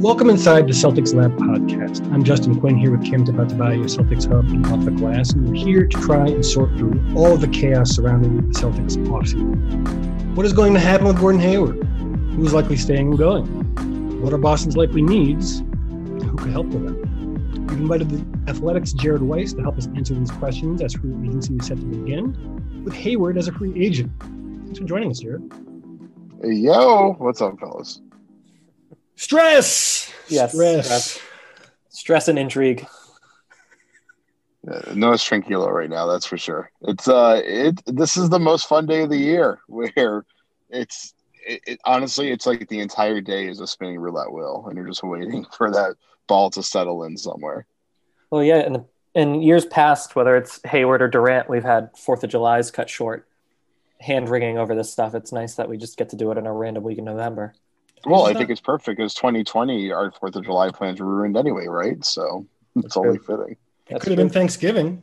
Welcome inside the Celtics Lab podcast. I'm Justin Quinn here with Cam Tabatabaie Celtics Hub and Off the Glass, and we're here to try and sort through all of the chaos surrounding the Celtics offseason. What is going to happen with Gordon Hayward? Who's likely staying and going? What are Boston's likely needs? And who could help with them? We've invited the Athletic's Jared Weiss to help us answer these questions as free agency is set to begin, with Hayward as a free agent. Thanks for joining us, Jared. Hey, yo, what's up, fellas? Stress. Yes. Stress. Stress, stress and intrigue. Uh, no tranquilo right now, that's for sure. It's uh, it. This is the most fun day of the year, where it's it, it, honestly, it's like the entire day is a spinning roulette wheel, and you're just waiting for that ball to settle in somewhere. Well, yeah, and in years past, whether it's Hayward or Durant, we've had Fourth of July's cut short, hand wringing over this stuff. It's nice that we just get to do it in a random week in November. Well, I think it's perfect because 2020, our Fourth of July plans were ruined anyway, right? So it's only fitting. It could have been Thanksgiving.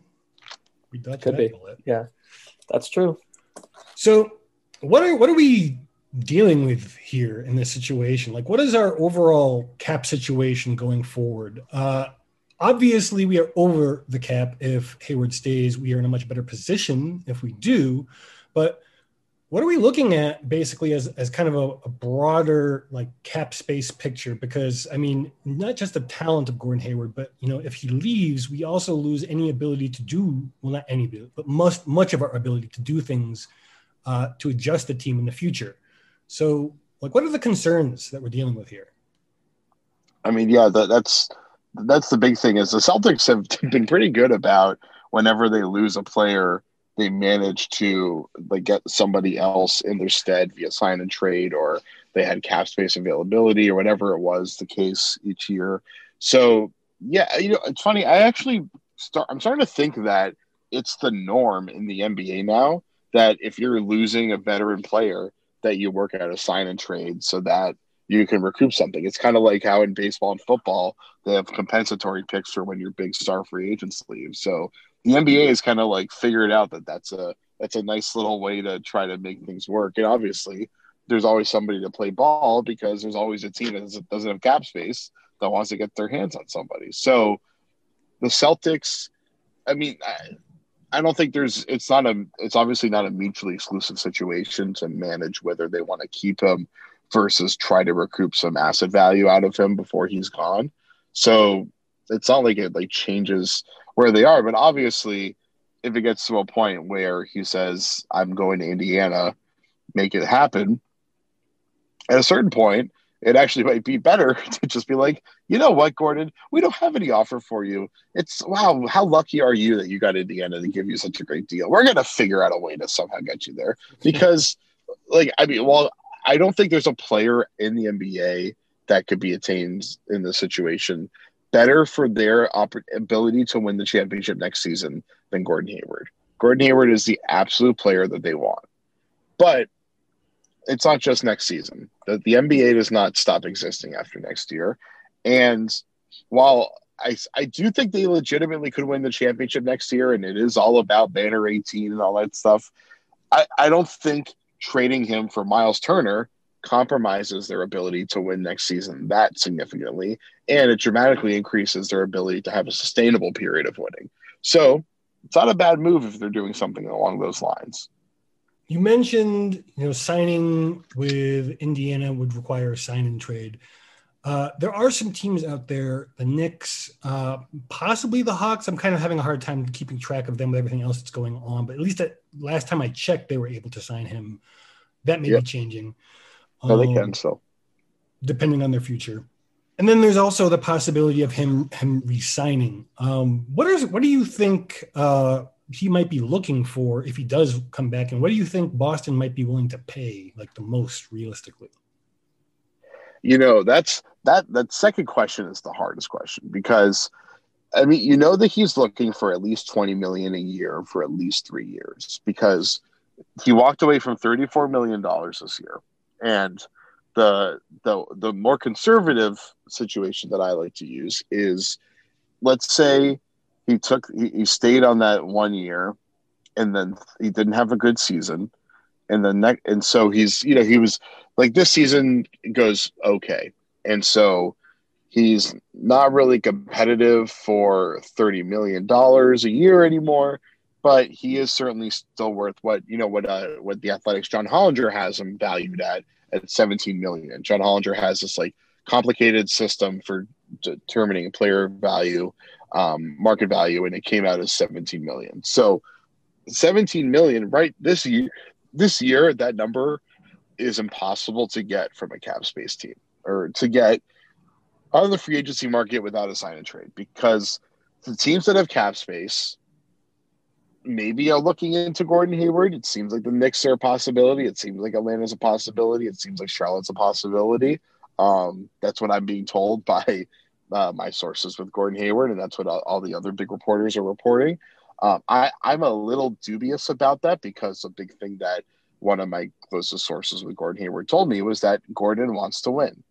We Could be. bullet. Yeah, that's true. So, what are what are we dealing with here in this situation? Like, what is our overall cap situation going forward? Uh, obviously, we are over the cap if Hayward stays. We are in a much better position if we do. But what are we looking at basically as, as kind of a, a broader like cap space picture? Because I mean, not just the talent of Gordon Hayward, but you know, if he leaves, we also lose any ability to do well, not any, but must much of our ability to do things uh, to adjust the team in the future. So, like, what are the concerns that we're dealing with here? I mean, yeah, that, that's that's the big thing is the Celtics have been pretty good about whenever they lose a player, they manage to like get somebody else in their stead via sign and trade, or they had cap space availability, or whatever it was the case each year. So yeah, you know, it's funny. I actually start. I'm starting to think that it's the norm in the NBA now that if you're losing a veteran player, that you work out a sign and trade so that you can recoup something. It's kind of like how in baseball and football they have compensatory picks for when your big star free agents leave. So the NBA has kind of like figured out that that's a that's a nice little way to try to make things work. And obviously, there's always somebody to play ball because there's always a team that doesn't have cap space that wants to get their hands on somebody. So the Celtics, I mean. I, I don't think there's it's not a it's obviously not a mutually exclusive situation to manage whether they want to keep him versus try to recoup some asset value out of him before he's gone. So it's not like it like changes where they are, but obviously if it gets to a point where he says, I'm going to Indiana, make it happen, at a certain point, it actually might be better to just be like, you know what, Gordon, we don't have any offer for you. It's wow, how lucky are you that you got Indiana to give you such a great deal? We're gonna figure out a way to somehow get you there because, like, I mean, well, I don't think there's a player in the NBA that could be attained in this situation better for their op- ability to win the championship next season than Gordon Hayward. Gordon Hayward is the absolute player that they want, but it's not just next season. The, the NBA does not stop existing after next year. And while I, I do think they legitimately could win the championship next year, and it is all about banner 18 and all that stuff, I, I don't think trading him for Miles Turner compromises their ability to win next season that significantly. And it dramatically increases their ability to have a sustainable period of winning. So it's not a bad move if they're doing something along those lines. You mentioned, you know, signing with Indiana would require a sign and trade. Uh, there are some teams out there, the Knicks, uh, possibly the Hawks. I'm kind of having a hard time keeping track of them with everything else that's going on. But at least that last time I checked, they were able to sign him. That may Yep. be changing. No, they Um, can still. depending on their future. And then there's also the possibility of him him resigning. Um, what is what do you think uh, he might be looking for if he does come back, and what do you think Boston might be willing to pay, like the most realistically? You know, that's that that second question is the hardest question because I mean, you know that he's looking for at least 20 million a year for at least 3 years because he walked away from 34 million dollars this year. And the the the more conservative situation that I like to use is let's say he took he, he stayed on that one year and then he didn't have a good season. And then next and so he's you know he was like this season goes okay. And so He's not really competitive for $30 million a year anymore, but he is certainly still worth what, you know, what, uh, what the Athletic's John Hollinger has him valued at, at 17 million. John Hollinger has this like complicated system for determining player value, um, market value, and it came out as 17 million. So 17 million, right? This year, this year, that number is impossible to get from a cap space team or to get on the free agency market without a sign and trade because the teams that have cap space maybe are looking into Gordon Hayward. It seems like the Knicks are a possibility. It seems like Atlanta's a possibility. It seems like Charlotte's a possibility. Um, that's what I'm being told by uh, my sources with Gordon Hayward, and that's what all, all the other big reporters are reporting. Um, I, I'm a little dubious about that because a big thing that one of my closest sources with Gordon Hayward told me was that Gordon wants to win,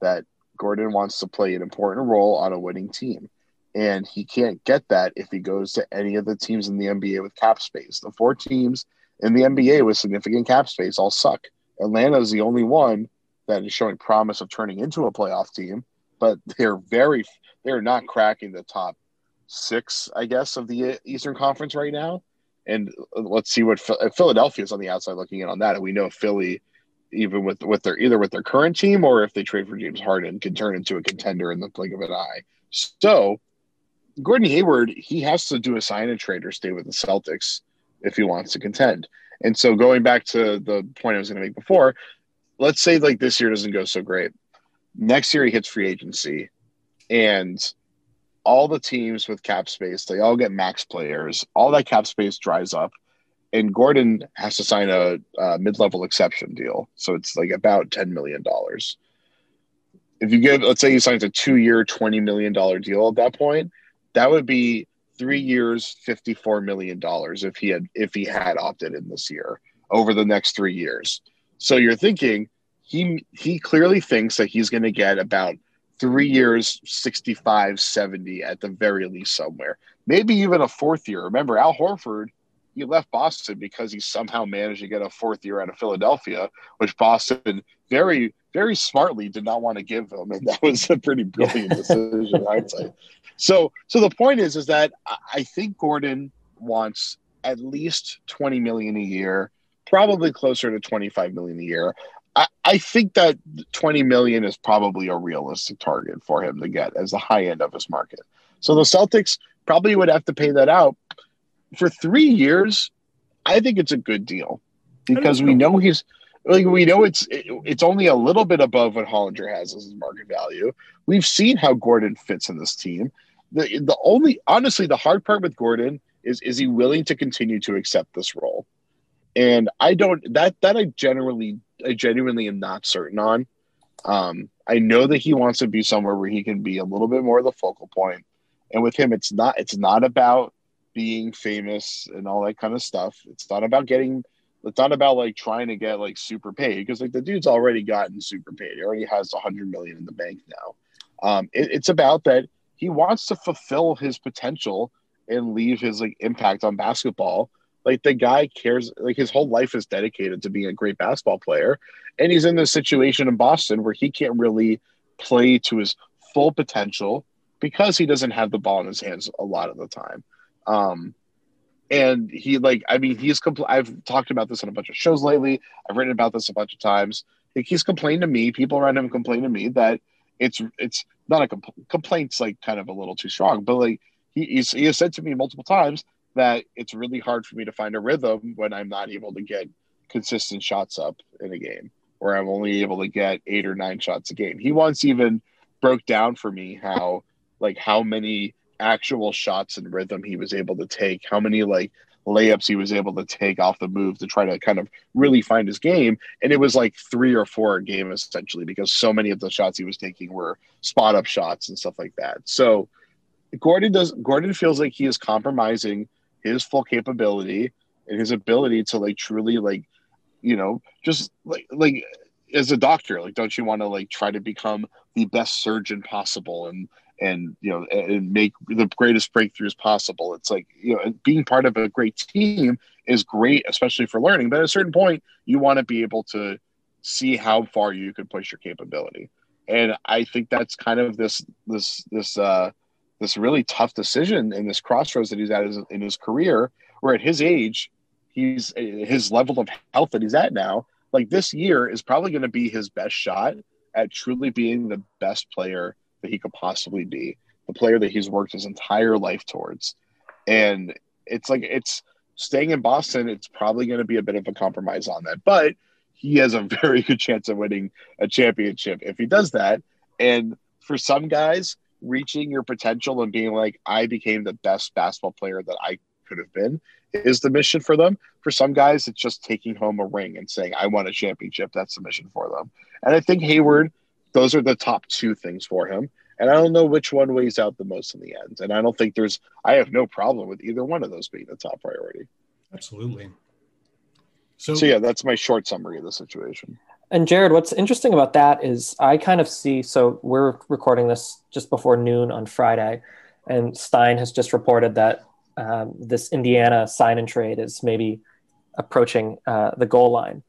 that Gordon wants to play an important role on a winning team. And he can't get that if he goes to any of the teams in the NBA with cap space. The four teams in the NBA with significant cap space all suck. Atlanta is the only one that is showing promise of turning into a playoff team, but they're very they're not cracking the top six, I guess, of the Eastern Conference right now. And let's see what Philadelphia is on the outside looking in on that. And we know Philly, even with with their either with their current team or if they trade for James Harden, can turn into a contender in the blink of an eye. So Gordon Hayward, he has to do a sign and trade or stay with the Celtics if he wants to contend. And so going back to the point I was going to make before, let's say like this year doesn't go so great. Next year he hits free agency and all the teams with cap space, they all get max players. All that cap space dries up, and Gordon has to sign a, a mid-level exception deal. So it's like about ten million dollars. If you give, let's say he signs a two-year, twenty million dollar deal at that point, that would be three years, fifty-four million dollars if he had if he had opted in this year over the next three years. So you're thinking he he clearly thinks that he's going to get about three years 65 70 at the very least somewhere maybe even a fourth year remember al horford he left boston because he somehow managed to get a fourth year out of philadelphia which boston very very smartly did not want to give him and that was a pretty brilliant decision in hindsight so so the point is is that i think gordon wants at least 20 million a year probably closer to 25 million a year I, I think that 20 million is probably a realistic target for him to get as the high end of his market. So the Celtics probably would have to pay that out for three years. I think it's a good deal because we know he's like we know it's it's only a little bit above what Hollinger has as his market value. We've seen how Gordon fits in this team. The the only honestly the hard part with Gordon is is he willing to continue to accept this role? And I don't that that I generally I genuinely am not certain on. Um, I know that he wants to be somewhere where he can be a little bit more of the focal point. And with him, it's not it's not about being famous and all that kind of stuff. It's not about getting it's not about like trying to get like super paid because like the dude's already gotten super paid. He already has a hundred million in the bank now. Um, it, it's about that he wants to fulfill his potential and leave his like impact on basketball like the guy cares, like his whole life is dedicated to being a great basketball player. And he's in this situation in Boston where he can't really play to his full potential because he doesn't have the ball in his hands a lot of the time. Um, and he like, I mean, he's compl- I've talked about this on a bunch of shows lately. I've written about this a bunch of times. Like he's complained to me, people around him complain to me that it's it's not a compl- complaint's like kind of a little too strong, but like he, he has said to me multiple times that it's really hard for me to find a rhythm when I'm not able to get consistent shots up in a game, where I'm only able to get eight or nine shots a game. He once even broke down for me how like how many actual shots and rhythm he was able to take, how many like layups he was able to take off the move to try to kind of really find his game. And it was like three or four a game essentially because so many of the shots he was taking were spot up shots and stuff like that. So Gordon does Gordon feels like he is compromising his full capability and his ability to like truly like you know just like like as a doctor like don't you want to like try to become the best surgeon possible and and you know and make the greatest breakthroughs possible it's like you know being part of a great team is great especially for learning but at a certain point you want to be able to see how far you can push your capability and I think that's kind of this this this uh, this really tough decision in this crossroads that he's at in his career, where at his age, he's his level of health that he's at now. Like this year is probably going to be his best shot at truly being the best player that he could possibly be, the player that he's worked his entire life towards. And it's like it's staying in Boston, it's probably going to be a bit of a compromise on that. But he has a very good chance of winning a championship if he does that. And for some guys, reaching your potential and being like, I became the best basketball player that I could have been is the mission for them. For some guys, it's just taking home a ring and saying, I won a championship. That's the mission for them. And I think Hayward, those are the top two things for him. And I don't know which one weighs out the most in the end. And I don't think there's, I have no problem with either one of those being the top priority. Absolutely. So, so yeah, that's my short summary of the situation. And Jared, what's interesting about that is I kind of see. So we're recording this just before noon on Friday, and Stein has just reported that um, this Indiana sign and trade is maybe approaching uh, the goal line.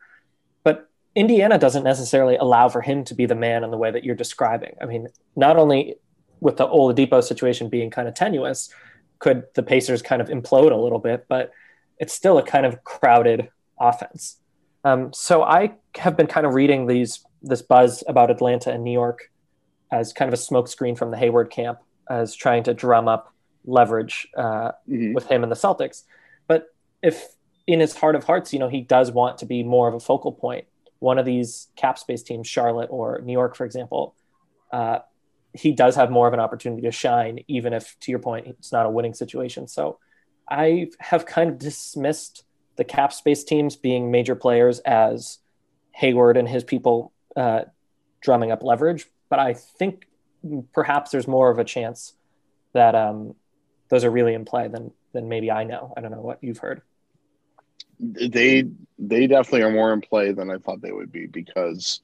Indiana doesn't necessarily allow for him to be the man in the way that you're describing. I mean, not only with the Oladipo situation being kind of tenuous, could the Pacers kind of implode a little bit, but it's still a kind of crowded offense. Um, so I have been kind of reading these this buzz about Atlanta and New York as kind of a smokescreen from the Hayward camp as trying to drum up leverage uh, mm-hmm. with him and the Celtics. But if in his heart of hearts, you know, he does want to be more of a focal point, one of these cap space teams, Charlotte or New York, for example, uh, he does have more of an opportunity to shine, even if, to your point, it's not a winning situation. So I have kind of dismissed the cap space teams being major players as Hayward and his people uh, drumming up leverage. But I think perhaps there's more of a chance that um, those are really in play than than maybe I know. I don't know what you've heard. They they definitely are more in play than I thought they would be because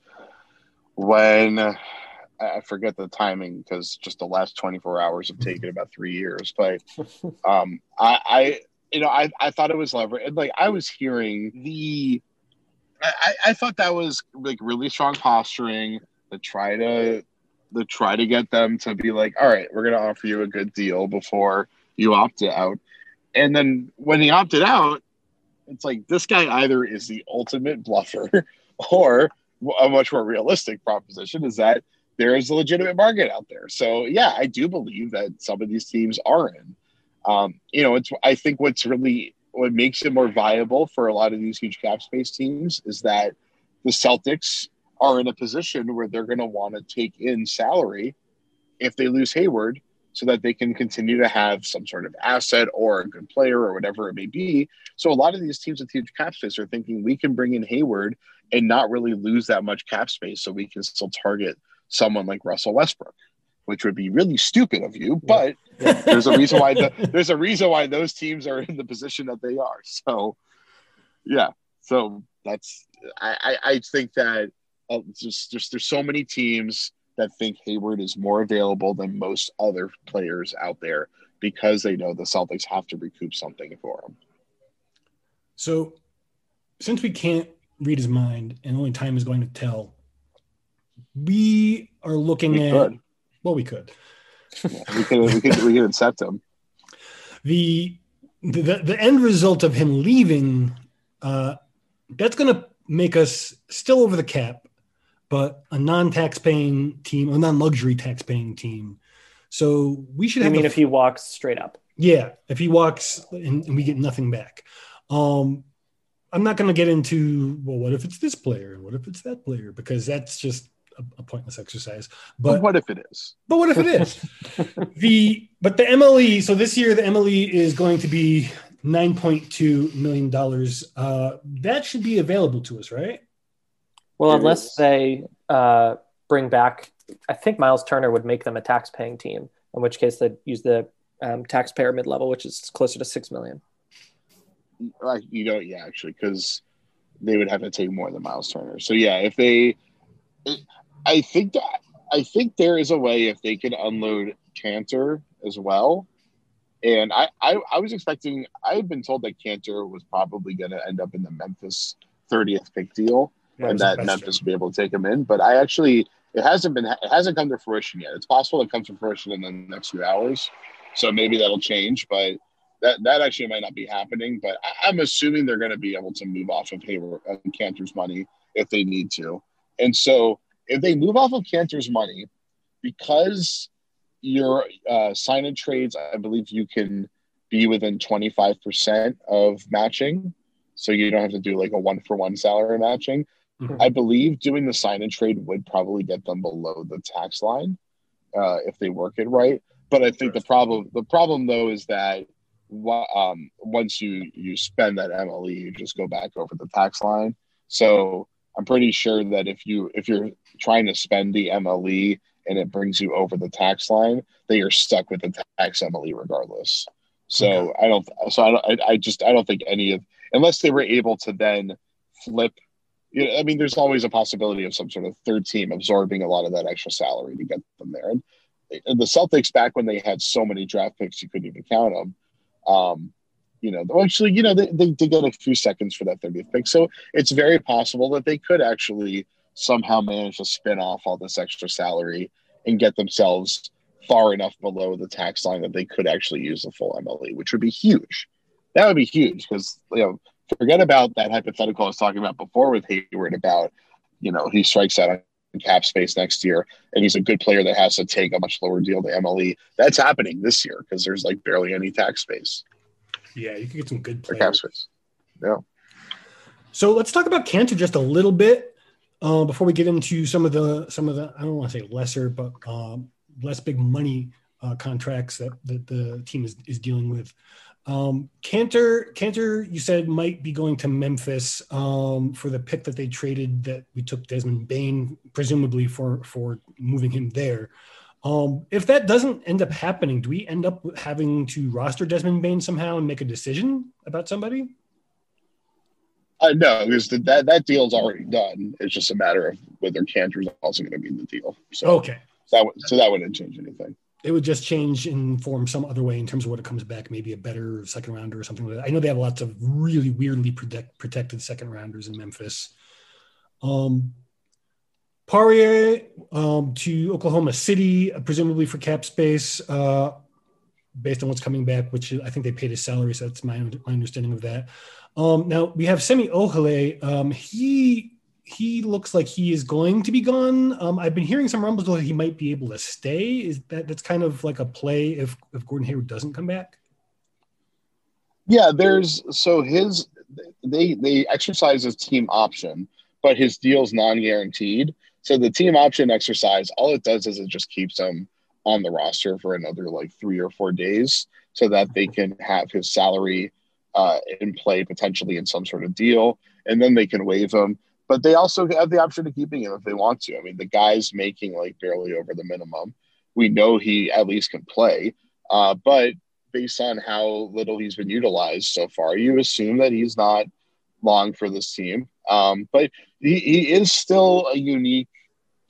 when I forget the timing because just the last 24 hours have taken about three years, but um, I, I you know, I, I thought it was leverage. Like I was hearing the, I, I thought that was like really strong posturing to try to, to try to get them to be like, all right, we're going to offer you a good deal before you opt out. And then when he opted out, it's like this guy either is the ultimate bluffer or a much more realistic proposition is that there is a legitimate market out there. So yeah, I do believe that some of these teams are in. Um, you know, it's I think what's really what makes it more viable for a lot of these huge cap space teams is that the Celtics are in a position where they're going to want to take in salary if they lose Hayward so that they can continue to have some sort of asset or a good player or whatever it may be. So a lot of these teams with huge cap space are thinking we can bring in Hayward and not really lose that much cap space so we can still target someone like Russell Westbrook which would be really stupid of you. But yeah. there's a reason why the, there's a reason why those teams are in the position that they are. So, yeah. So that's I I, think that uh, just just there's so many teams that think Hayward is more available than most other players out there because they know the Celtics have to recoup something for him. So, since we can't read his mind and only time is going to tell, we are looking we at could. Well, we could. we could we could we could accept him. The the the end result of him leaving, uh, that's going to make us still over the cap, but a non-tax paying team, a non-luxury tax paying team. So we should. Have- I mean, a, if he walks straight up. Yeah, if he walks and, and we get nothing back. Um, I'm not going to get into well, what if it's this player? What if it's that player? Because that's just a, a pointless exercise. But, but, what if it is? But what if it is? the but the MLE. So this year the MLE is going to be nine point two million dollars. Uh, that should be available to us, right? Well, unless they uh, bring back, I think Miles Turner would make them a tax-paying team. In which case, they'd use the um, taxpayer mid-level, which is closer to six million. Like you don't, yeah, actually, because they would have to take more than Miles Turner. So yeah, if they, I think that I think there is a way if they can unload Kanter as well. And I, I, I was expecting I had been told that Kanter was probably going to end up in the Memphis 30th pick deal, and that Memphis would be able to take him in. But I actually it hasn't been it hasn't come to fruition yet. It's possible it comes to fruition in the next few hours, so maybe that'll change. But that that actually might not be happening. But I, am assuming they're going to be able to move off of Hayward uh, Kanter's money if they need to. And so if they move off of Kanter's money, because your uh, sign and trades, I believe you can be within 25% of matching. So you don't have to do like a one for one salary matching. Mm-hmm. I believe doing the sign and trade would probably get them below the tax line uh, if they work it right. But I think the problem the problem though is that um, once you you spend that MLE, you just go back over the tax line. So I'm pretty sure that if you if you're trying to spend the MLE and it brings you over the tax line, that you're stuck with the tax MLE regardless. So okay. I don't. So I don't. I, I just I don't think any of unless they were able to then flip. You know, I mean, there's always a possibility of some sort of third team absorbing a lot of that extra salary to get them there. And, and the Celtics back when they had so many draft picks, you couldn't even count them. Um, you know, actually, you know, they, they did get a few seconds for that 30th pick. So it's very possible that they could actually somehow manage to spin off all this extra salary and get themselves far enough below the tax line that they could actually use the full MLE, which would be huge. That would be huge because, you know, forget about that hypothetical I was talking about before with Hayward about, you know, he strikes out on cap space next year and he's a good player that has to take a much lower deal to MLE. That's happening this year because there's like barely any tax space. Yeah, you can get some good players. cap space. Yeah. So let's talk about Kanter just a little bit uh, before we get into some of the some of the I don't want to say lesser but um, less big money uh, contracts that, that the team is, is dealing with. Um, Kanter, Kanter, you said might be going to Memphis um, for the pick that they traded that we took Desmond Bane, presumably for for moving him there. Um, if that doesn't end up happening, do we end up having to roster Desmond Bane somehow and make a decision about somebody? Uh, no, because the, that that deal's already done. It's just a matter of whether Kanter's also going to be in the deal. So, okay, so that so that wouldn't change anything it would just change in form some other way in terms of what it comes back, maybe a better second rounder or something like that. I know they have lots of really weirdly protect, protected second rounders in Memphis. Um, um, to Oklahoma City, presumably for cap space, uh, based on what's coming back, which I think they paid his salary, so that's my, my understanding of that. Um, now we have Semi Ojeleye. Um, he he looks like he is going to be gone. Um, I've been hearing some rumbles that he might be able to stay. Is that that's kind of like a play if if Gordon Hayward doesn't come back? Yeah, there's so his they they exercise his team option, but his deal's non-guaranteed. So the team option exercise, all it does is it just keeps him on the roster for another like three or four days, so that they can have his salary uh, in play potentially in some sort of deal, and then they can waive him but they also have the option of keeping him if they want to. I mean, the guy's making like barely over the minimum. We know he at least can play, uh, but based on how little he's been utilized so far, you assume that he's not long for this team. Um, but he, he is still a unique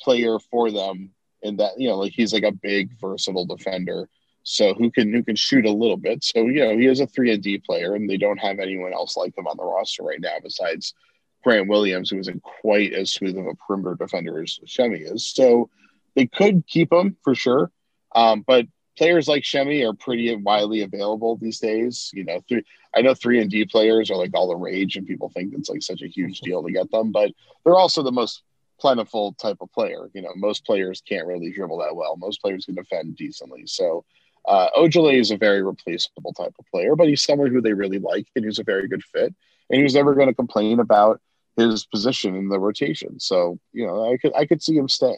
player for them in that you know, like he's like a big versatile defender. So who can who can shoot a little bit. So you know he is a three and D player, and they don't have anyone else like him on the roster right now besides Grant Williams, who isn't quite as smooth of a perimeter defender as Semi is. So they could keep him for sure. Um, but players like Semi are pretty widely available these days. You know, three, I know three and D players are like all the rage, and people think it's like such a huge deal to get them, but they're also the most plentiful type of player. You know, most players can't really dribble that well. Most players can defend decently. So uh, Ojeleye is a very replaceable type of player, but he's someone who they really like and who's a very good fit, and he's never going to complain about his position in the rotation. So you know, I could I could see him staying.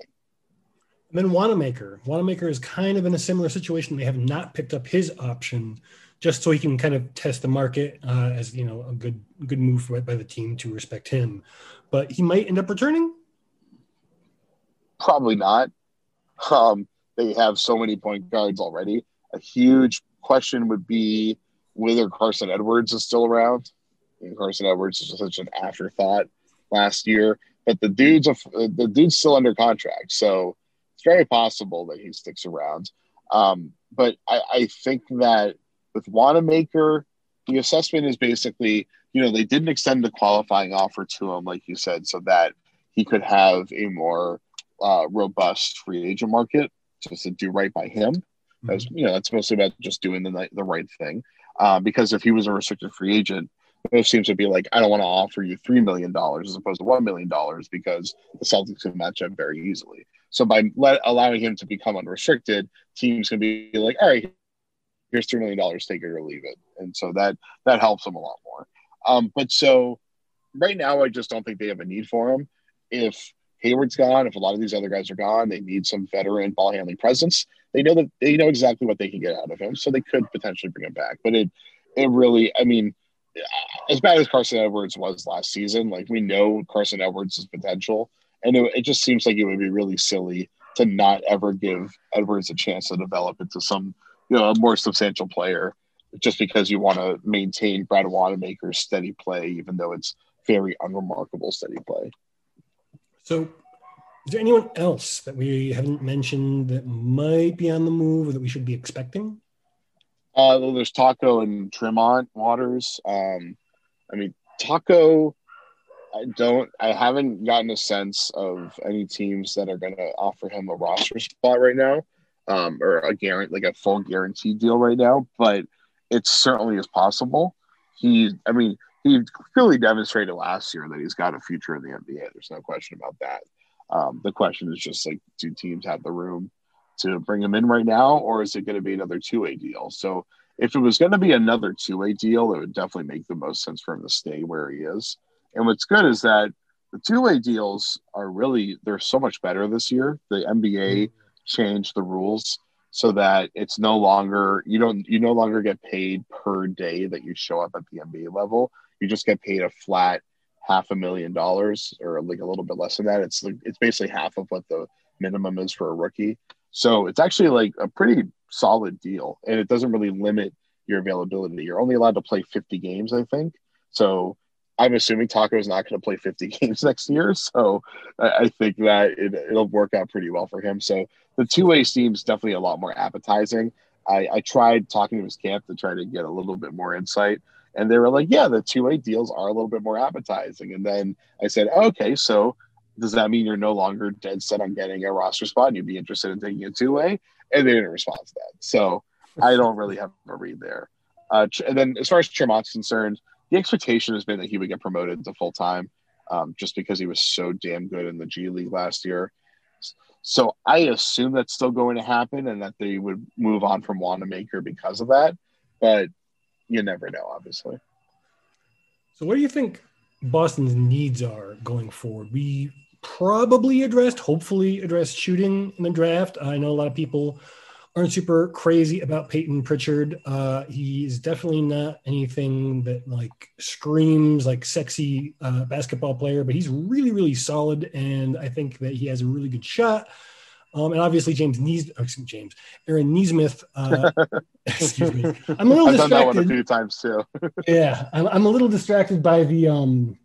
And then Wanamaker. Wanamaker is kind of in a similar situation. They have not picked up his option just so he can kind of test the market uh, as you know a good good move by the team to respect him. But he might end up returning. Probably not. Um, they have so many point guards already. A huge question would be whether Carson Edwards is still around. Carson Edwards is such an afterthought last year, but the dude's a, the dude's still under contract, so it's very possible that he sticks around. Um, but I, I think that with Wanamaker, the assessment is basically, you know, they didn't extend the qualifying offer to him, like you said, so that he could have a more uh, robust free agent market just to do right by him. Mm-hmm. That's you know that's mostly about just doing the the right thing. Uh, because if he was a restricted free agent, most teams would be like, I don't want to offer you three million dollars as opposed to one million dollars because the Celtics can match up very easily. So by let, allowing him to become unrestricted, teams can be like, all right, here's three million dollars, take it or leave it, and so that that helps them a lot more. Um, but so right now, I just don't think they have a need for him. If Hayward's gone, if a lot of these other guys are gone, they need some veteran ball handling presence. They know that they know exactly what they can get out of him, so they could potentially bring him back. But it, it really, I mean, as bad as Carson Edwards was last season, like we know Carson Edwards' potential, and it, it just seems like it would be really silly to not ever give Edwards a chance to develop into some, you know, a more substantial player, just because you want to maintain Brad Wanamaker's steady play, even though it's very unremarkable steady play. So, is there anyone else that we haven't mentioned that might be on the move or that we should be expecting? Uh, well, there's Tacko and Tremont Waters. Um, I mean, Tacko, I don't, I haven't gotten a sense of any teams that are going to offer him a roster spot right now, um, or a guarantee, like a full guarantee deal right now. But it certainly is possible. He, I mean, he clearly demonstrated last year that he's got a future in the NBA. There's no question about that. Um, the question is just like, do teams have the room to bring him in right now, or is it going to be another two way deal? So if it was going to be another two way deal, it would definitely make the most sense for him to stay where he is. And what's good is that the two way deals are really they're so much better this year. The NBA mm-hmm. changed the rules so that it's no longer you don't you no longer get paid per day that you show up at the NBA level. You just get paid a flat half a million dollars or like a little bit less than that. It's like it's basically half of what the minimum is for a rookie. So it's actually like a pretty solid deal, and it doesn't really limit your availability. You're only allowed to play 50 games, I think. So I'm assuming Tacko is not going to play 50 games next year. So I think that it, will work out pretty well for him. So the two way seems definitely a lot more appetizing. I, I tried talking to his camp to try to get a little bit more insight. And they were like, yeah, the two way deals are a little bit more appetizing. And then I said, okay, so does that mean you're no longer dead set on getting a roster spot and you'd be interested in taking a two way? And they didn't respond to that. So I don't really have a read there. Uh, and then as far as Tremont's concerned, the expectation has been that he would get promoted to full time um, just because he was so damn good in the G League last year. So I assume that's still going to happen and that they would move on from Wanamaker because of that. But you never know, obviously. So, what do you think Boston's needs are going forward? We probably addressed, hopefully addressed shooting in the draft. I know a lot of people aren't super crazy about Payton Pritchard. Uh, he is definitely not anything that like screams like sexy uh, basketball player, but he's really, really solid. And I think that he has a really good shot. Um, and obviously James Nees, oh, excuse me, James Aaron Nesmith. Uh, excuse me, I'm a little I've distracted. Done that one a few times too. yeah, I'm, I'm, a little distracted by the um,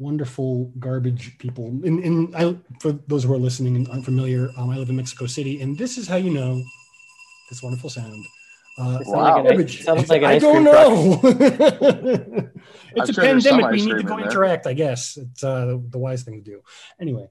wonderful garbage people. And, and I, for those who are listening and unfamiliar, um, I live in Mexico City, and this is how you know this wonderful sound. Uh, wow. Like sounds like I don't know. it's I'm a sure pandemic. We need to go interact. I guess it's uh, the wise thing to do. Anyway,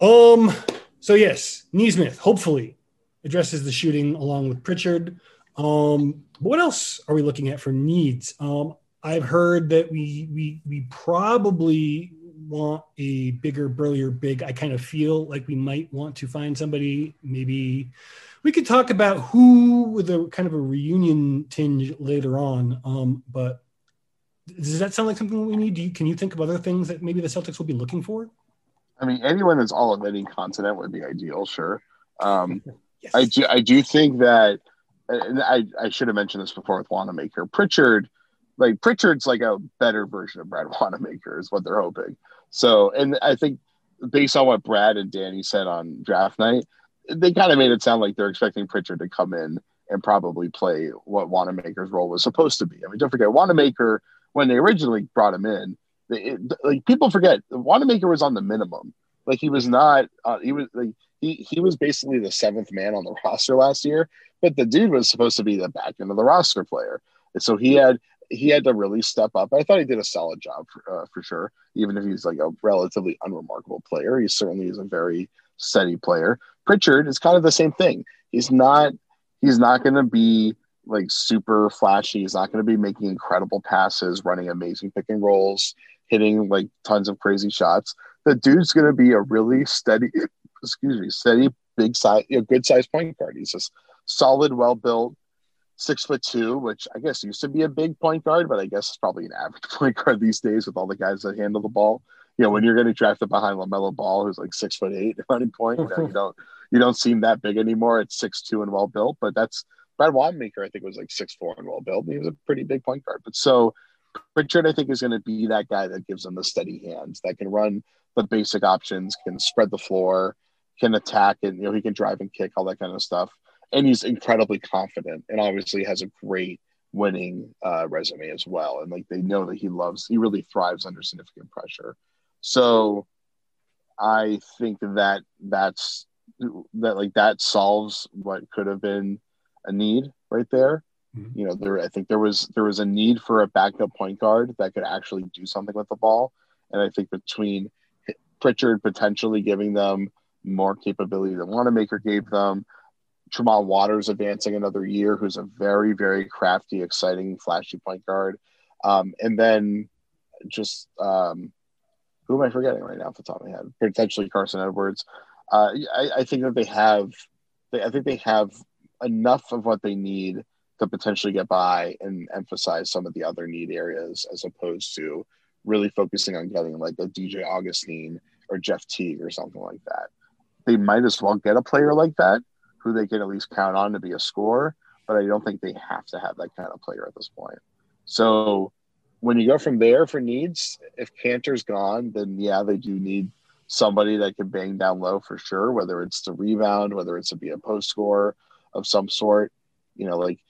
um. So yes, Nesmith hopefully addresses the shooting along with Pritchard. Um. What else are we looking at for needs? Um. I've heard that we we we probably want a bigger, burlier big. I kind of feel like we might want to find somebody. Maybe we could talk about who with a kind of a reunion tinge later on. Um, but does that sound like something we need? You, can you think of other things that maybe the Celtics will be looking for? I mean, anyone that's all of any continent would be ideal, sure. Um, yes. I do. I do think that. and I, I should have mentioned this before with Wanamaker. Pritchard like Pritchard's like a better version of Brad Wanamaker is what they're hoping. So, and I think based on what Brad and Danny said on draft night, they kind of made it sound like they're expecting Pritchard to come in and probably play what Wanamaker's role was supposed to be. I mean, don't forget Wanamaker when they originally brought him in. It, like people forget, Wanamaker was on the minimum. Like he was not. Uh, he was like he he was basically the seventh man on the roster last year. But the dude was supposed to be the back end of the roster player. And so he had he had to really step up. I thought he did a solid job for, uh, for sure. Even if he's like a relatively unremarkable player, he certainly is a very steady player. Pritchard is kind of the same thing. He's not he's not going to be like super flashy. He's not going to be making incredible passes, running amazing pick and rolls, hitting like tons of crazy shots. The dude's going to be a really steady, excuse me, steady, big size, good size point guard. He's just solid, well built, six foot two, which I guess used to be a big point guard, but I guess it's probably an average point guard these days with all the guys that handle the ball. You know, when you're getting drafted behind LaMelo Ball, who's like six foot eight running point, you, know, you don't you don't seem that big anymore. It's six two and well built, but that's Brad Wanamaker. I think was like six four and well built. He was a pretty big point guard, but so Pritchard, I think, is going to be that guy that gives them the steady hands that can run the basic options, can spread the floor, can attack, and you know he can drive and kick, all that kind of stuff and he's incredibly confident and obviously has a great winning uh, resume as well. And like they know that he loves, he really thrives under significant pressure. So I think that that's that like that solves what could have been a need right there. Mm-hmm. You know, there I think there was there was a need for a backup point guard that could actually do something with the ball, and I think between Pritchard potentially giving them more capability than Wanamaker gave them, Tremont Waters advancing another year, who's a very, very crafty, exciting, flashy point guard. Um, and then just um, who am I forgetting right now off the top of my head? Potentially Carson Edwards. Uh, I, I, think that they have, they, I think they have enough of what they need to potentially get by and emphasize some of the other need areas as opposed to really focusing on getting like a DJ Augustin or Jeff Teague or something like that. They might as well get a player like that who they can at least count on to be a scorer, but I don't think they have to have that kind of player at this point. So when you go from there for needs, if Kanter's gone, then yeah, they do need somebody that can bang down low for sure, whether it's to rebound, whether it's to be a post score of some sort. You know, like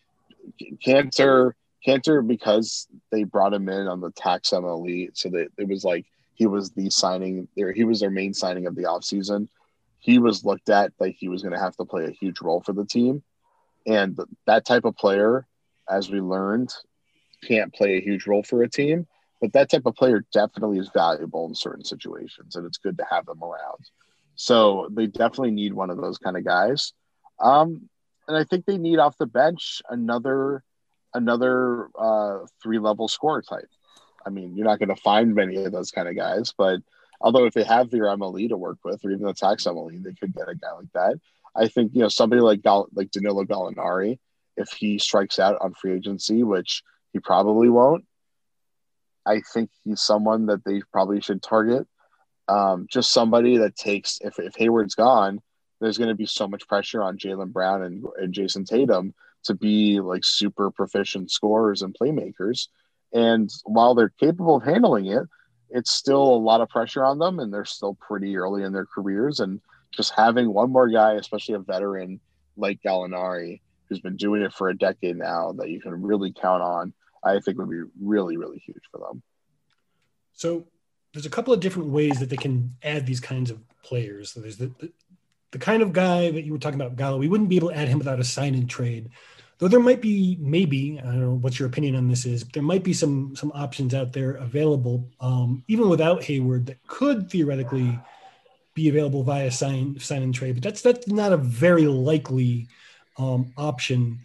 Kanter, Kanter, because they brought him in on the tax MLE, so that it was like he was the signing there, he was their main signing of the offseason he was looked at like he was going to have to play a huge role for the team. And that type of player, as we learned, can't play a huge role for a team. But that type of player definitely is valuable in certain situations, and it's good to have them around. So they definitely need one of those kind of guys. Um, and I think they need off the bench another another uh, three level scorer type. I mean, you're not going to find many of those kind of guys, but Although if they have their MLE to work with, or even the tax MLE, they could get a guy like that. I think you know somebody like Gal- like Danilo Gallinari, if he strikes out on free agency, which he probably won't, I think he's someone that they probably should target. Um, just somebody that takes if if Hayward's gone, there's going to be so much pressure on Jaylen Brown and, and Jayson Tatum to be like super proficient scorers and playmakers. And while they're capable of handling it, it's still a lot of pressure on them and they're still pretty early in their careers. And just having one more guy, especially a veteran like Gallinari, who's been doing it for a decade now, that you can really count on, I think would be really, really huge for them. So there's a couple of different ways that they can add these kinds of players. So there's the, the, the kind of guy that you were talking about, Gallo. We wouldn't be able to add him without a sign and trade though there might be maybe I don't know what your opinion on this is. But there might be some some options out there available um, even without Hayward that could theoretically be available via sign sign and trade. But that's that's not a very likely um, option.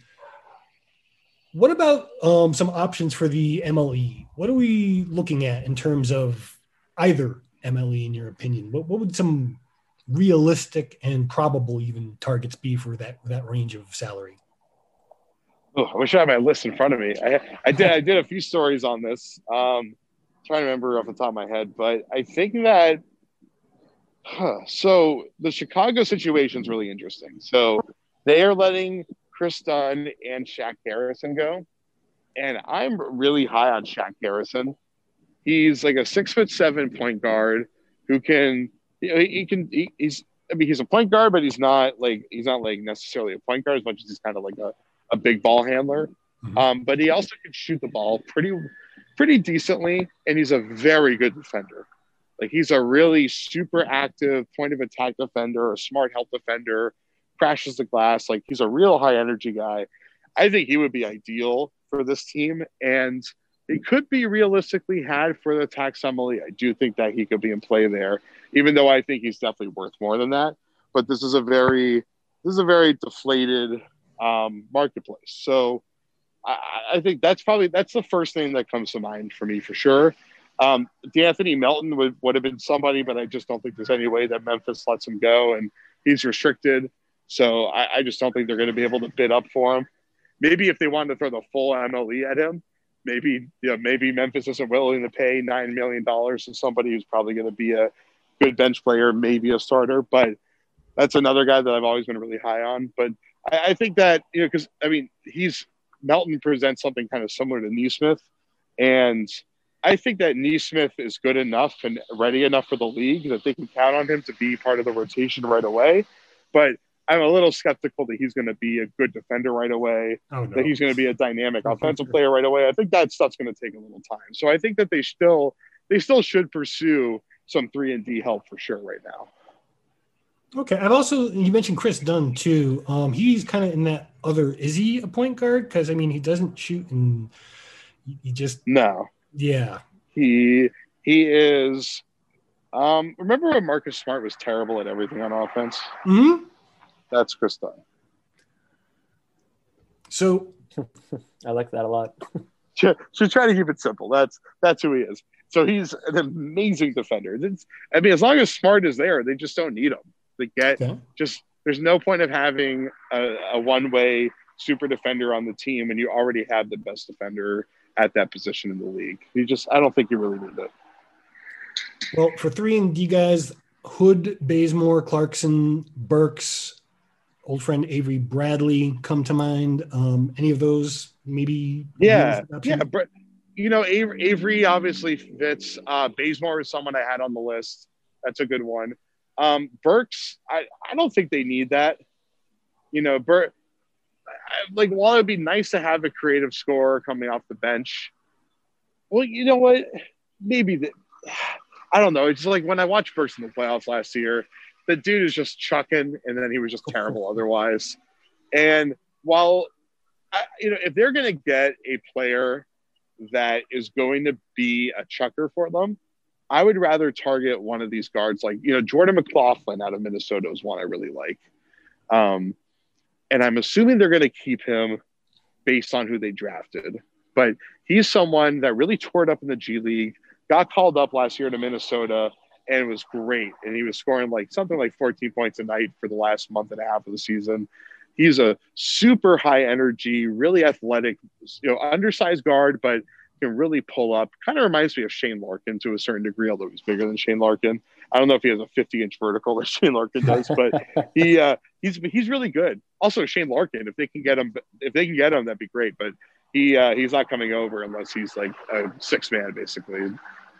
What about um, some options for the MLE? What are we looking at in terms of either MLE, in your opinion? What, what would some realistic and probable even targets be for that that range of salary? Oh, I wish I had my list in front of me. I, I did. I did a few stories on this. Um, trying to remember off the top of my head, but I think that. Huh, so the Chicago situation is really interesting. So they are letting Kris Dunn and Shaq Harrison go, and I'm really high on Shaq Harrison. He's like a six foot seven point guard who can, you know, he, he can, he, he's, I mean, he's a point guard, but he's not like he's not like necessarily a point guard as much as he's kind of like a a big ball handler. Mm-hmm. Um, but he also can shoot the ball pretty pretty decently, and he's a very good defender. Like he's a really super active point of attack defender, a smart help defender, crashes the glass. Like he's a real high energy guy. I think he would be ideal for this team. And he could be realistically had for the tax MLE. I do think that he could be in play there, even though I think he's definitely worth more than that. But this is a very this is a very deflated um, marketplace. So I, I, think that's probably that's the first thing that comes to mind for me for sure. Um, D'Anthony Melton would, would have been somebody, but I just don't think there's any way that Memphis lets him go, and he's restricted. So I, I just don't think they're going to be able to bid up for him. Maybe if they wanted to throw the full MLE at him, maybe you know, maybe Memphis isn't willing to pay nine million dollars to somebody who's probably going to be a good bench player, maybe a starter. But that's another guy that I've always been really high on. But I, I think that you know, because I mean, he's Melton presents something kind of similar to Nesmith, and I think that Nesmith is good enough and ready enough for the league that they can count on him to be part of the rotation right away. But I'm a little skeptical that he's going to be a good defender right away, oh, no. that he's going to be a dynamic offensive player right away. I think that stuff's going to take a little time. So I think that they still they still should pursue some three and D help for sure right now. Okay, I've also you mentioned Kris Dunn too. Um, he's kind of in that other. Is he a point guard? Because I mean, he doesn't shoot and he just no. Yeah, he he is. Um, remember when Marcus Smart was terrible at everything on offense? Hmm. That's Kris Dunn. So I like that a lot. so, so try to keep it simple. That's that's who he is. So he's an amazing defender. It's, I mean, as long as Smart is there, they just don't need him. They get okay. just there's no point of having a, a one way super defender on the team, and you already have the best defender at that position in the league. You just I don't think you really need it. Well, for three and D guys, Hood, Bazemore, Clarkson, Burks, old friend Avery Bradley come to mind? Um, any of those maybe? Yeah, yeah. But you know, Avery, Avery obviously fits. Uh, Bazemore is someone I had on the list. That's a good one. Um, Burks, I, I don't think they need that. You know, Burke, like while it'd be nice to have a creative scorer coming off the bench. Well, you know what? Maybe that. I don't know. It's like when I watched Burks in the playoffs last year, the dude is just chucking, and then he was just terrible otherwise. And while I, you know, if they're going to get a player that is going to be a chucker for them, I would rather target one of these guards like you know Jordan McLaughlin out of Minnesota is one I really like. Um, and I'm assuming they're going to keep him based on who they drafted. But he's someone that really tore it up in the G League, got called up last year to Minnesota, and was great. And he was scoring like something like 14 points a night for the last month and a half of the season. He's a super high energy, really athletic, you know, undersized guard, but can really pull up. Kind of reminds me of Shane Larkin to a certain degree, although he's bigger than Shane Larkin. I don't know if he has a 50 inch vertical like Shane Larkin does, but he uh, he's he's really good. Also, Shane Larkin, if they can get him, if they can get him, that'd be great. But he uh, he's not coming over unless he's like a six man, basically.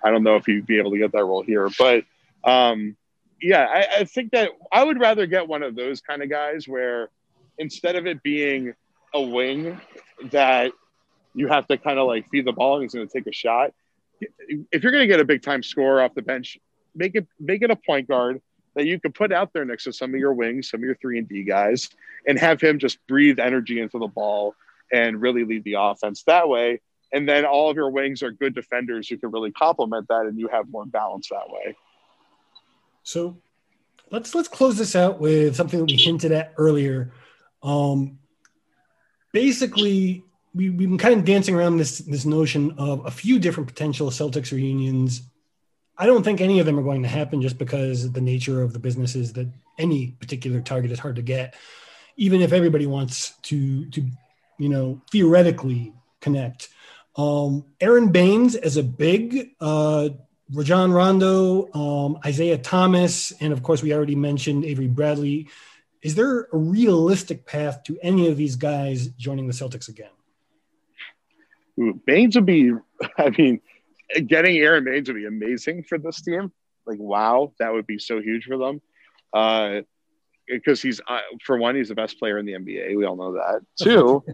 I don't know if he'd be able to get that role here, but um, yeah, I, I think that I would rather get one of those kind of guys where instead of it being a wing that you have to kind of like feed the ball and he's going to take a shot. If you're going to get a big time score off the bench, make it make it a point guard that you can put out there next to some of your wings, some of your three and D guys, and have him just breathe energy into the ball and really lead the offense that way. And then all of your wings are good defenders who can really complement that and you have more balance that way. So let's let's close this out with something that we hinted at earlier. Um basically we, we've been kind of dancing around this this notion of a few different potential celtics reunions i don't think any of them are going to happen just because the nature of the business is that any particular target is hard to get even if everybody wants to to you know theoretically connect um, Aron Baynes as a big, uh, Rajon Rondo, um, Isaiah Thomas, and of course, we already mentioned Avery Bradley. Is there a realistic path to any of these guys joining the Celtics again? Ooh, Baynes would be, I mean, getting Aron Baynes would be amazing for this team. Like, wow, that would be so huge for them. Uh, because he's, uh, for one, he's the best player in the NBA. We all know that. Two,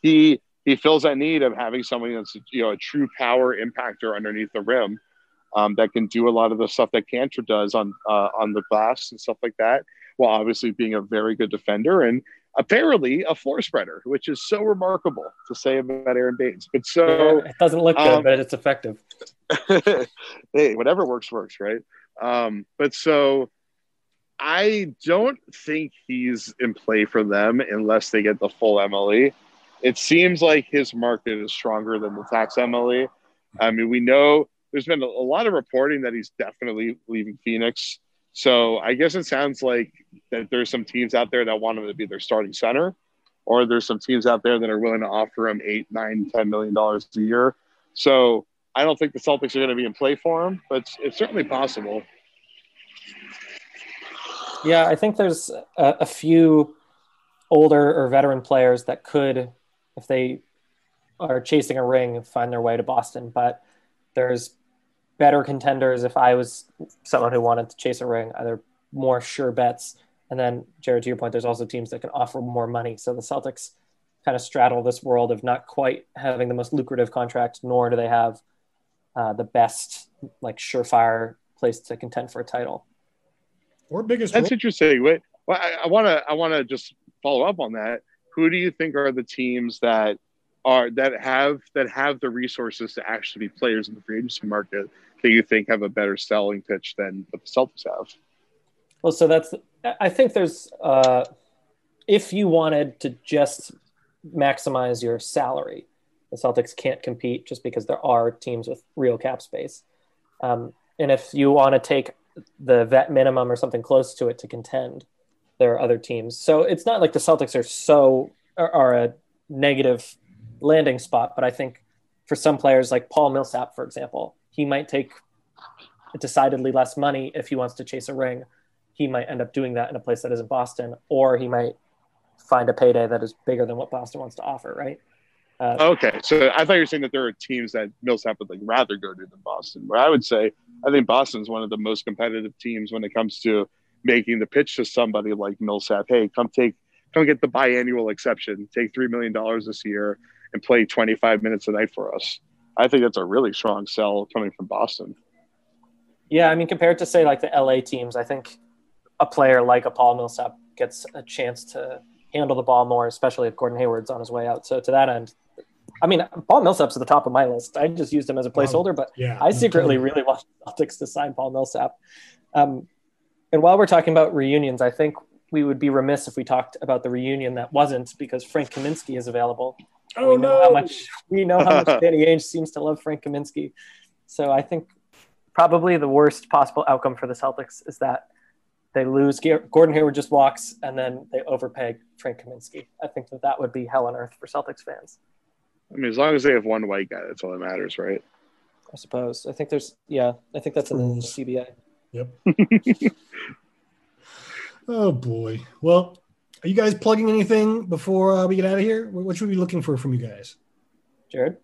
he he fills that need of having somebody that's you know a true power impactor underneath the rim um, that can do a lot of the stuff that Kanter does on uh, on the glass and stuff like that, while obviously being a very good defender. And apparently a floor spreader, which is so remarkable to say about Aron Baynes. But so yeah, it doesn't look good, um, but it's effective. hey, whatever works works, right? Um, but so I don't think he's in play for them unless they get the full MLE. It seems like his market is stronger than the tax MLE. I mean, we know there's been a lot of reporting that he's definitely leaving Phoenix. So I guess it sounds like that there's some teams out there that want him to be their starting center, or there's some teams out there that are willing to offer him eight, nine, ten million dollars a year. So I don't think the Celtics are going to be in play for him, but it's, it's certainly possible. Yeah, I think there's a, a, few older or veteran players that could, if they are chasing a ring, find their way to Boston. But there's better contenders if I was someone who wanted to chase a ring, either more sure bets. And then, Jared, to your point, there's also teams that can offer more money. So the Celtics kind of straddle this world of not quite having the most lucrative contract, nor do they have uh, the best, like, surefire place to contend for a title or biggest. That's role. interesting. Wait, well, I want to I want to just follow up on that. Who do you think are the teams that are that have that have the resources to actually be players in the free agency market that you think have a better selling pitch than the Celtics have? Well, so that's I think there's uh, if you wanted to just maximize your salary, the Celtics can't compete just because there are teams with real cap space. Um, and if you want to take the vet minimum or something close to it to contend. There are other teams, so it's not like the Celtics are so are, are a negative landing spot. But I think for some players like Paul Millsap, for example, he might take decidedly less money if he wants to chase a ring. He might end up doing that in a place that isn't Boston, or he might find a payday that is bigger than what Boston wants to offer, right? Uh, okay, so I thought you were saying that there are teams that Millsap would like rather go to than Boston. Where I would say I think Boston's one of the most competitive teams when it comes to making the pitch to somebody like Millsap. Hey, come take, come get the biannual exception. Take three million dollars this year and play 25 minutes a night for us. I think that's a really strong sell coming from Boston. Yeah, I mean, compared to say like the LA teams, I think a player like a Paul Millsap gets a chance to handle the ball more, especially if Gordon Hayward's on his way out. So to that end, I mean, Paul Millsap's at the top of my list. I just used him as a placeholder, but yeah, I secretly really want Celtics to sign Paul Millsap. Um, and while we're talking about reunions, I think we would be remiss if we talked about the reunion that wasn't because Frank Kaminsky is available. Oh we know no! How much we know how much Danny Ainge seems to love Frank Kaminsky. So I think probably the worst possible outcome for the Celtics is that they lose. Gordon Hayward just walks, and then they overpay Frank Kaminsky. I think that that would be hell on earth for Celtics fans. I mean, as long as they have one white guy, that's all that matters, right? I suppose. I think there's, yeah, I think that's in the CBA. Yep. oh boy. Well, are you guys plugging anything before uh, we get out of here? What should we be looking for from you guys? Jared.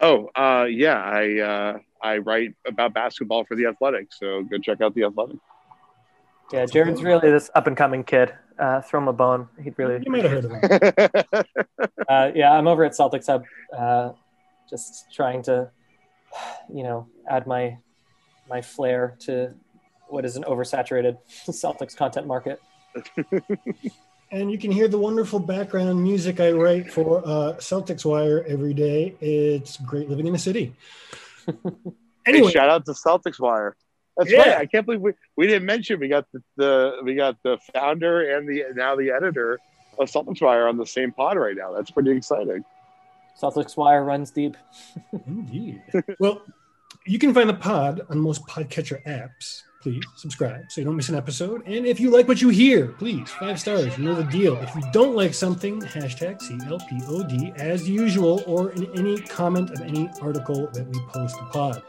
Oh, uh, yeah, I uh, I write about basketball for the Athletic, so go check out the Athletic. Yeah, Jared's really this up and coming kid. Uh, throw him a bone. He'd really. You might have heard of him. uh, yeah, I'm over at Celtics Hub, uh, just trying to, you know, add my my flair to what is an oversaturated Celtics content market. and you can hear the wonderful background music I write for uh, Celtics Wire every day. It's great living in the city. anyway, hey, shout out to Celtics Wire. That's yeah. right. I can't believe we, we didn't mention we got the, the we got the founder and the now the editor of Celtics Wire on the same pod right now. That's pretty exciting. Celtics Wire runs deep. Indeed. well, you can find the pod on most podcatcher apps. Please subscribe so you don't miss an episode. And if you like what you hear, please five stars. You know the deal. If you don't like something, hashtag CLPOD as usual, or in any comment of any article that we post the pod.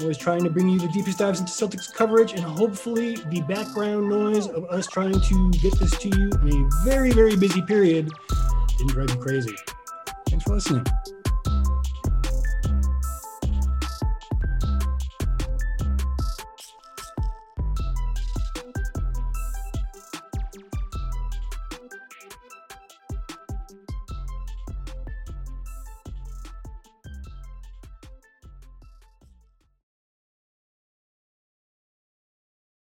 Always trying to bring you the deepest dives into Celtics coverage and hopefully the background noise of us trying to get this to you in a very, very busy period didn't drive you crazy. Thanks for listening.